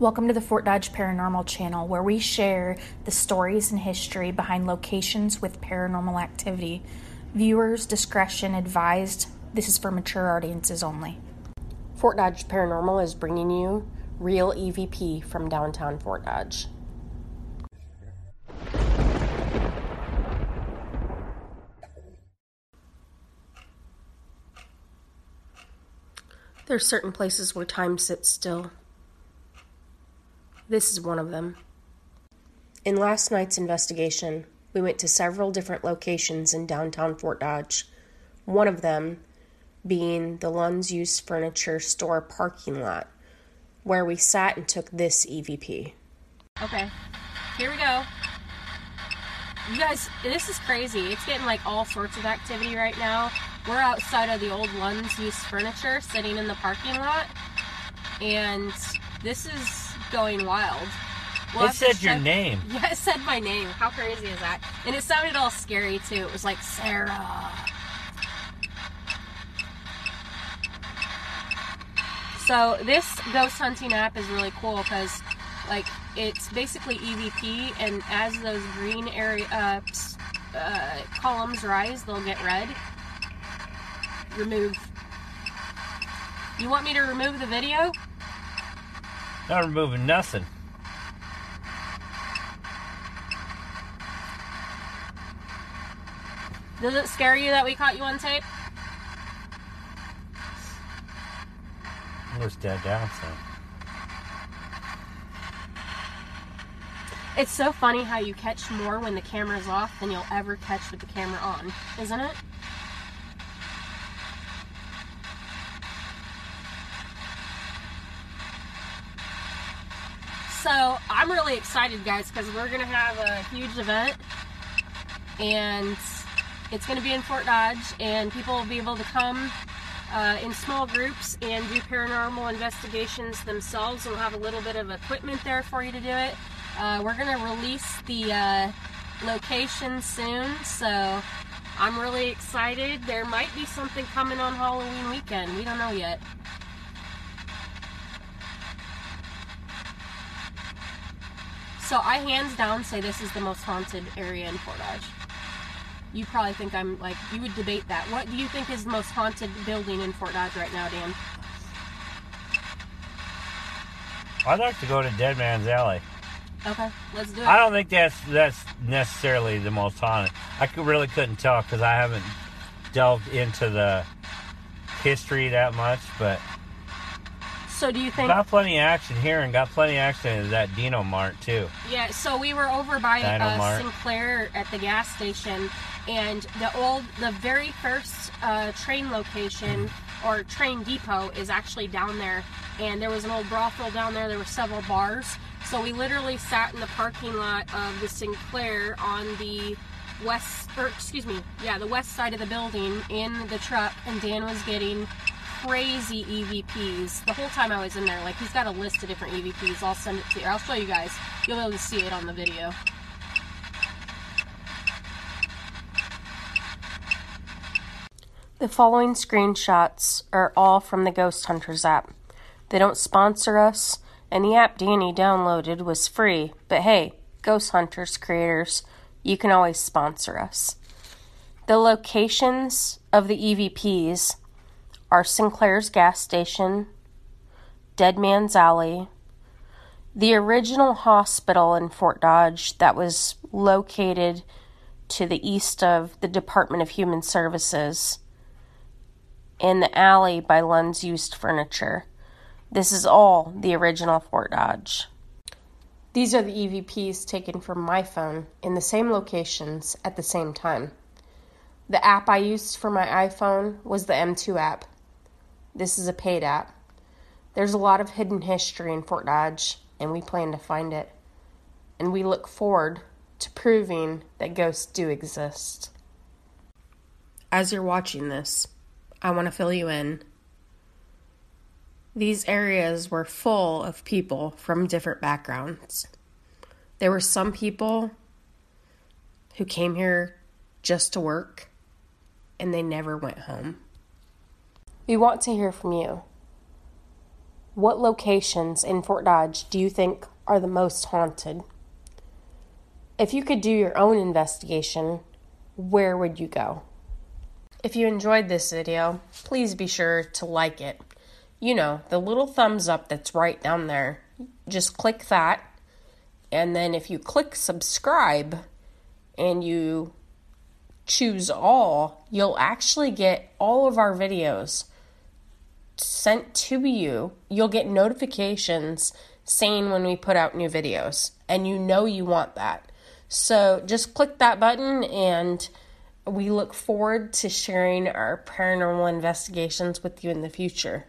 Welcome to the Fort Dodge Paranormal channel, where we share the stories and history behind locations with paranormal activity. Viewers' discretion advised. This is for mature audiences only. Fort Dodge Paranormal is bringing you real EVP from downtown Fort Dodge. There are certain places where time sits still. This is one of them. In last night's investigation, we went to several different locations in downtown Fort Dodge. One of them being the Lund's Used Furniture Store parking lot, where we sat and took this EVP. Okay, here we go. You guys, this is crazy. It's getting like all sorts of activity right now. We're outside of the old Lund's Used Furniture sitting in the parking lot, and this is going wild. We'll it said your name. Yeah, it said my name. How crazy is that? And it sounded all scary too. It was like Sarah. So this ghost hunting app is really cool because, like, it's basically EVP, and as those green area uh, uh, columns rise, they'll get red. Remove. You want me to remove the video? Not removing nothing. Does it scare you that we caught you on tape? Where's Dad down so. It's so funny how you catch more when the camera's off than you'll ever catch with the camera on, isn't it? So I'm really excited, guys, because we're going to have a huge event. And it's going to be in Fort Dodge. And people will be able to come uh, in small groups and do paranormal investigations themselves. We'll have a little bit of equipment there for you to do it. Uh, we're going to release the uh, location soon. So I'm really excited. There might be something coming on Halloween weekend. We don't know yet. So I hands down say this is the most haunted area in Fort Dodge. You probably think I'm like you would debate that. What do you think is the most haunted building in Fort Dodge right now, Dan? I'd like to go to Dead Man's Alley. Okay, let's do it. I don't think that's that's necessarily the most haunted. I could, really couldn't tell because I haven't delved into the history that much, but so do you think got plenty of action here and got plenty of action at that Dino Mart too? Yeah. So we were over by uh, Sinclair at the gas station, and the old, the very first uh, train location or train depot is actually down there. And there was an old brothel down there. There were several bars. So we literally sat in the parking lot of the Sinclair on the west, or excuse me, yeah, the west side of the building in the truck, and Dan was getting crazy EVPs the whole time I was in there. Like he's got a list of different EVPs. I'll send it to you. I'll show you guys. You'll be able to see it on the video. The following screenshots are all from the Ghost Hunters app. They don't sponsor us, and the app Danny downloaded was free, but hey, Ghost Hunters creators, you can always sponsor us. The locations of the EVPs are Sinclair's gas station, Dead Man's Alley, the original hospital in Fort Dodge that was located to the east of the Department of Human Services, in the alley by Lund's Used Furniture. This is all the original Fort Dodge. These are the EVPs taken from my phone in the same locations at the same time. The app I used for my iPhone was the M2 app. This is a paid app. There's a lot of hidden history in Fort Dodge, and we plan to find it. And we look forward to proving that ghosts do exist. As you're watching this, I want to fill you in. These areas were full of people from different backgrounds. There were some people who came here just to work and they never went home. We want to hear from you. What locations in Fort Dodge do you think are the most haunted? If you could do your own investigation, where would you go? If you enjoyed this video, please be sure to like it. You know, the little thumbs up that's right down there. Just click that. And then if you click subscribe and you choose all, you'll actually get all of our videos sent to you. You'll get notifications saying when we put out new videos, and you know you want that. So just click that button, and we look forward to sharing our paranormal investigations with you in the future.